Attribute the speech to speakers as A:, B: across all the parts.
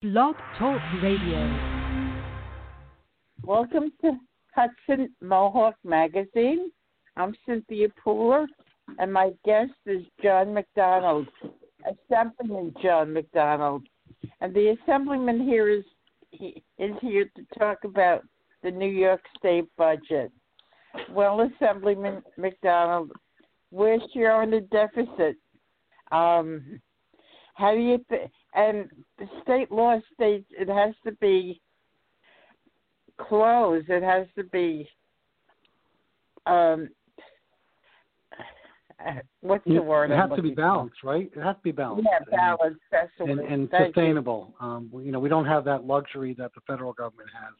A: Blog Talk Radio.
B: Welcome to Hudson Mohawk Magazine. I'm Cynthia Pooler, and my guest is John McDonald, Assemblyman John McDonald. And the Assemblyman here is is here to talk about the New York State budget. Well, Assemblyman McDonald, we're showing a deficit. Um, how do you th- and the state law states it has to be closed. It has to be um, what's the word?
C: It has to be balanced, right? It has to be balanced.
B: Yeah, balanced. That's the
C: and, and
B: Thank you.
C: sustainable. Um, we- you know, we don't have that luxury that the federal government has.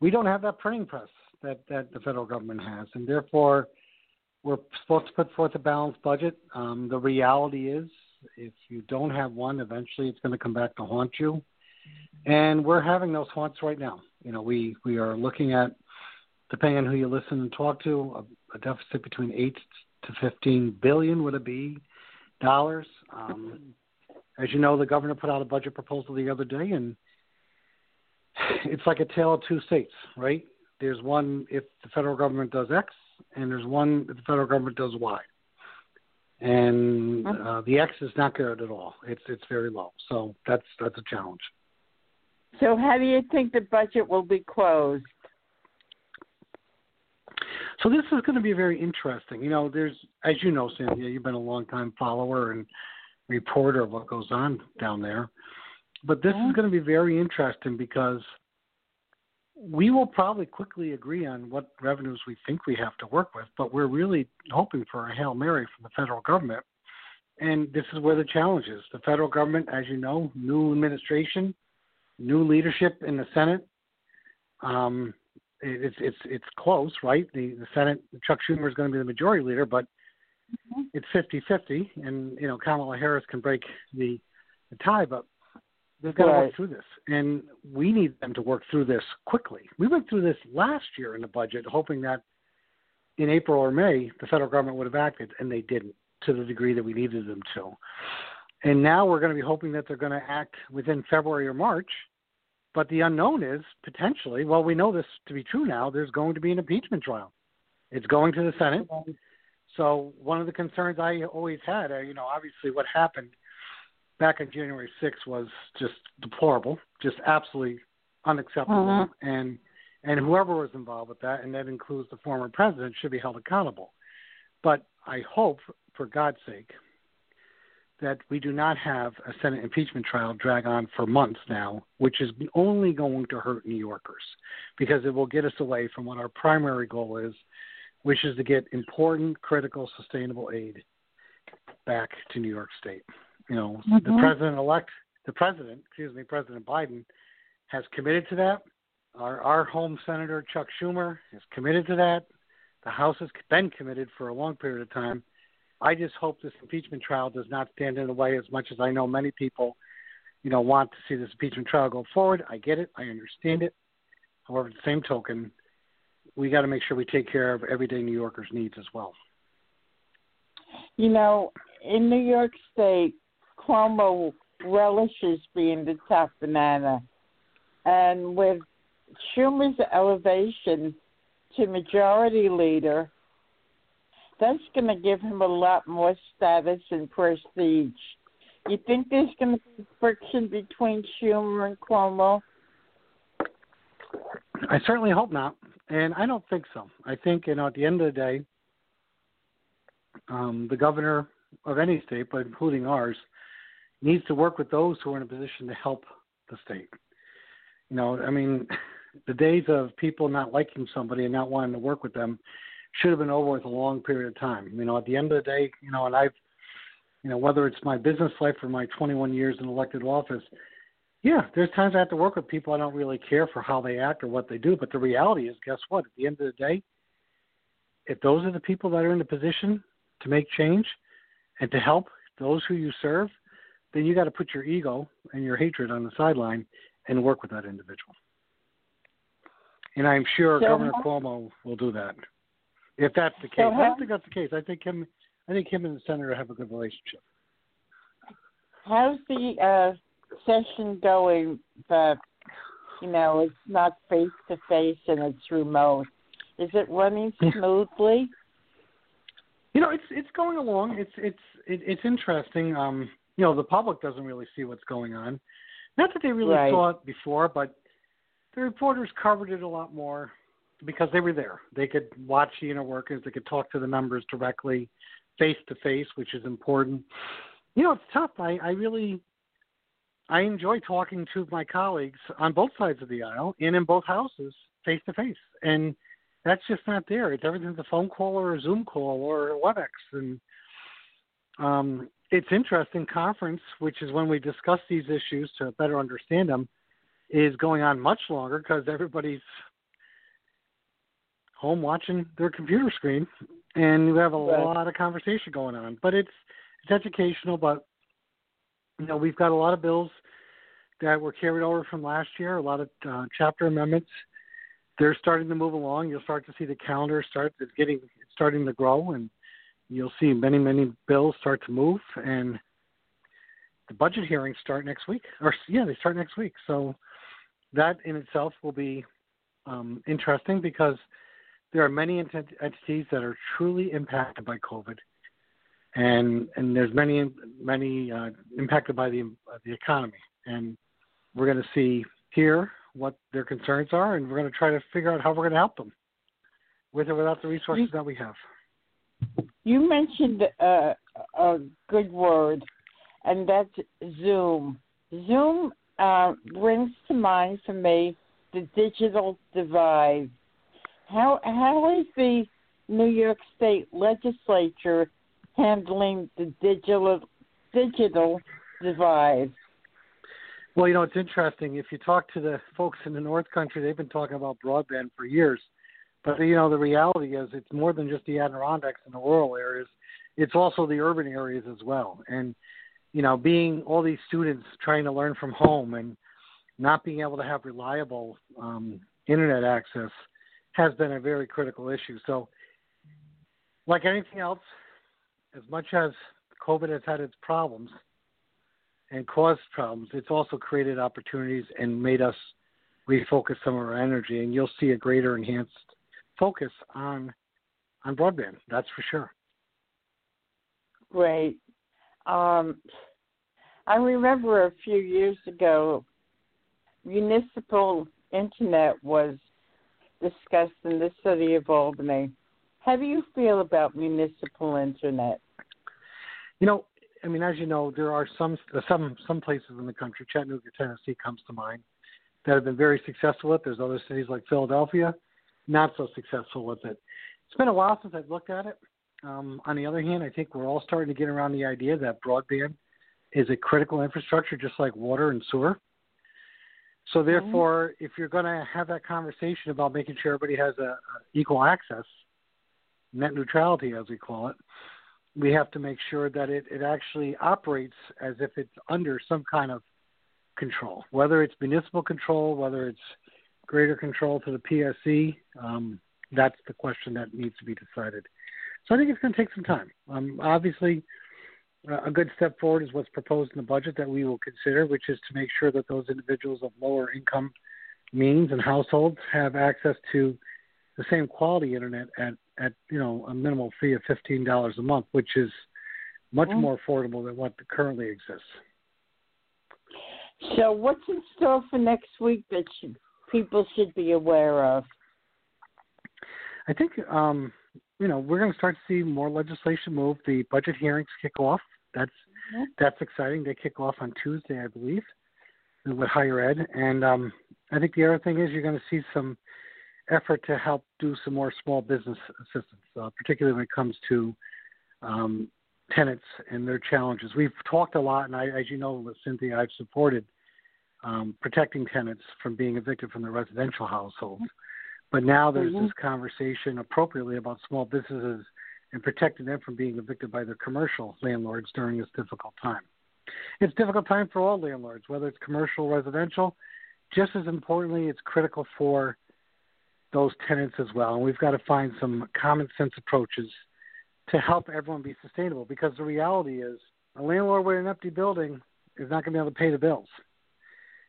C: We don't have that printing press that that the federal government has, and therefore, we're supposed to put forth a balanced budget. Um, the reality is, if you don't have one, eventually it's going to come back to haunt you. And we're having those haunts right now. You know, we we are looking at, depending on who you listen and talk to, a, a deficit between eight to fifteen billion would it be dollars. Um, as you know, the governor put out a budget proposal the other day, and it's like a tale of two states, right? There's one if the federal government does X, and there's one if the federal government does Y. And uh, the X is not good at all. It's it's very low. So that's that's a challenge.
B: So, how do you think the budget will be closed?
C: So this is going to be very interesting. You know, there's, as you know, Cynthia, you've been a long time follower and reporter of what goes on down there. But this is going to be very interesting because we will probably quickly agree on what revenues we think we have to work with, but we're really hoping for a Hail Mary from the federal government. And this is where the challenge is. The federal government, as you know, new administration, new leadership in the Senate. Um, it- it's it's it's close, right? The the Senate, Chuck Schumer is going to be the majority leader, but it's 50-50, and you know Kamala Harris can break the, the tie, but they've got to work through this, and we need them to work through this quickly. We went through this last year in the budget, hoping that in April or May the federal government would have acted, and they didn't to the degree that we needed them to. And now we're going to be hoping that they're going to act within February or March. But the unknown is potentially, well, we know this to be true now, there's going to be an impeachment trial. It's going to the Senate. So one of the concerns I always had, uh, you know, obviously what happened back on January 6th was just deplorable, just absolutely unacceptable.
B: Mhm.
C: And and whoever was involved with that, and that includes the former president, should be held accountable. But I hope, for God's sake, that we do not have a Senate impeachment trial drag on for months now, which is only going to hurt New Yorkers because it will get us away from what our primary goal is, which is to get important, critical, sustainable aid back to New York State. You know, the
B: Mhm.
C: president elect, the president, excuse me, President Biden has committed to that. Our our home senator Chuck Schumer is committed to that. The House has been committed for a long period of time. I just hope this impeachment trial does not stand in the way as much as I know many people, you know, want to see this impeachment trial go forward. I get it. I understand it. However, at the same token, we got to make sure we take care of everyday New Yorkers' needs as well.
B: You know, in New York State, Cuomo relishes being the top banana. And with Schumer's elevation to majority leader, that's going to give him a lot more status and prestige. You think there's going to be friction between Schumer and Cuomo?
C: I certainly hope not, and I don't think so. I think you know at the end of the day, um, the governor of any state, but including ours, needs to work with those who are in a position to help the state. You know, I mean, the days of people not liking somebody and not wanting to work with them should have been over with a long period of time. You know, at the end of the day, you know, and I've, you know, whether it's my business life or my 21 years in elected office, yeah, there's times I have to work with people I don't really care for how they act or what they do. But the reality is, guess what? At the end of the day, if those are the people that are in the position to make change and to help those who you serve, then you got to put your ego and your hatred on the sideline and work with that individual. And I'm sure
B: So
C: Governor
B: how-
C: Cuomo will do that. If that's the case,
B: So
C: I don't think that's the case. I think him, I think him and the senator have a good relationship.
B: How's the uh, session going, but you know it's not face to face and it's remote. Is it running smoothly?
C: You know, it's it's going along. It's it's it, it's interesting. Um, you know, the public doesn't really see what's going on. Not that they really
B: right.
C: saw it before, but the reporters covered it a lot more because they were there. They could watch the inner workers. They could talk to the members directly, face to face, which is important. You know, it's tough. I, I really, I enjoy talking to my colleagues on both sides of the aisle and in both houses, face to face, and that's just not there. It's everything's a phone call or a Zoom call or a WebEx, and um, it's interesting. Conference, which is when we discuss these issues to better understand them, is going on much longer because everybody's home watching their computer screen, and we have a
B: right.
C: lot of conversation going on. But it's it's educational. But you know, we've got a lot of bills that were carried over from last year. A lot of uh, chapter amendments. They're starting to move along. You'll start to see the calendar start. It's getting it's starting to grow, and you'll see many many bills start to move. And the budget hearings start next week, or yeah, they start next week. So that in itself will be um, interesting because there are many ent- entities that are truly impacted by COVID, and and there's many many uh, impacted by the uh, the economy, and we're going to see here what their concerns are, and we're going to try to figure out how we're going to help them, with or without the resources that we have.
B: You mentioned uh, a good word, and that's Zoom. Zoom uh, brings to mind for me the digital divide. How how is the New York State Legislature handling the digital digital divide?
C: Well, you know, it's interesting. If you talk to the folks in the North Country, they've been talking about broadband for years. But you know, the reality is, it's more than just the Adirondacks and the rural areas. It's also the urban areas as well. And you know, being all these students trying to learn from home and not being able to have reliable um, internet access has been a very critical issue. So, like anything else, as much as COVID has had its problems and caused problems, it's also created opportunities and made us refocus some of our energy. And you'll see a greater enhanced focus on on broadband. That's for sure.
B: Great. Um, I remember a few years ago, municipal internet was discussed in the city of Albany. How do you feel about municipal internet?
C: You know, I mean, as you know, there are some some some places in the country, Chattanooga, Tennessee, comes to mind, that have been very successful with. There's other cities like Philadelphia, not so successful with it. It's been a while since I've looked at it. Um, on the other hand, I think we're all starting to get around the idea that broadband is a critical infrastructure, just like water and sewer. So
B: Mm-hmm.
C: therefore, if you're going to have that conversation about making sure everybody has a, a equal access, net neutrality as we call it, we have to make sure that it, it actually operates as if it's under some kind of control, whether it's municipal control, whether it's greater control to the PSC. Um, that's the question that needs to be decided. So I think it's going to take some time. Um, obviously, a good step forward is what's proposed in the budget that we will consider, which is to make sure that those individuals of lower income means and households have access to the same quality internet at, at you know a minimal fee of fifteen dollars a month, which is much
B: Mm.
C: more affordable than what currently exists.
B: So, what's in store for next week that should, people should be aware of?
C: I think um, you know we're going to start to see more legislation move. The budget hearings kick off. That's
B: Mhm.
C: that's exciting. They kick off on Tuesday, I believe, with higher ed. And um, I think the other thing is you're going to see some effort to help do some more small business assistance, uh, particularly when it comes to um, tenants and their challenges. We've talked a lot, and I, as you know, with Cynthia, I've supported um, protecting tenants from being evicted from their residential households. But now there's
B: Mhm.
C: this conversation appropriately about small businesses and protecting them from being evicted by their commercial landlords during this difficult time. It's a difficult time for all landlords, whether it's commercial or residential. Just as importantly, it's critical for those tenants as well. And we've got to find some common sense approaches to help everyone be sustainable because the reality is a landlord with an empty building is not going to be able to pay the bills,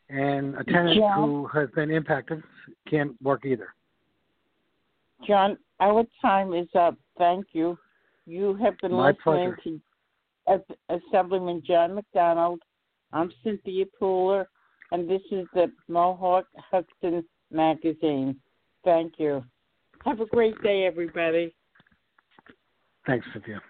C: and a tenant
B: John?
C: who has been impacted can't work either.
B: John, our time is up. Thank you. You have been
C: My
B: listening
C: pleasure.
B: to Assemblyman John McDonald. I'm Cynthia Pooler, and this is the Mohawk Hudson Magazine. Thank you. Have a great day, everybody.
C: Thanks, Cynthia.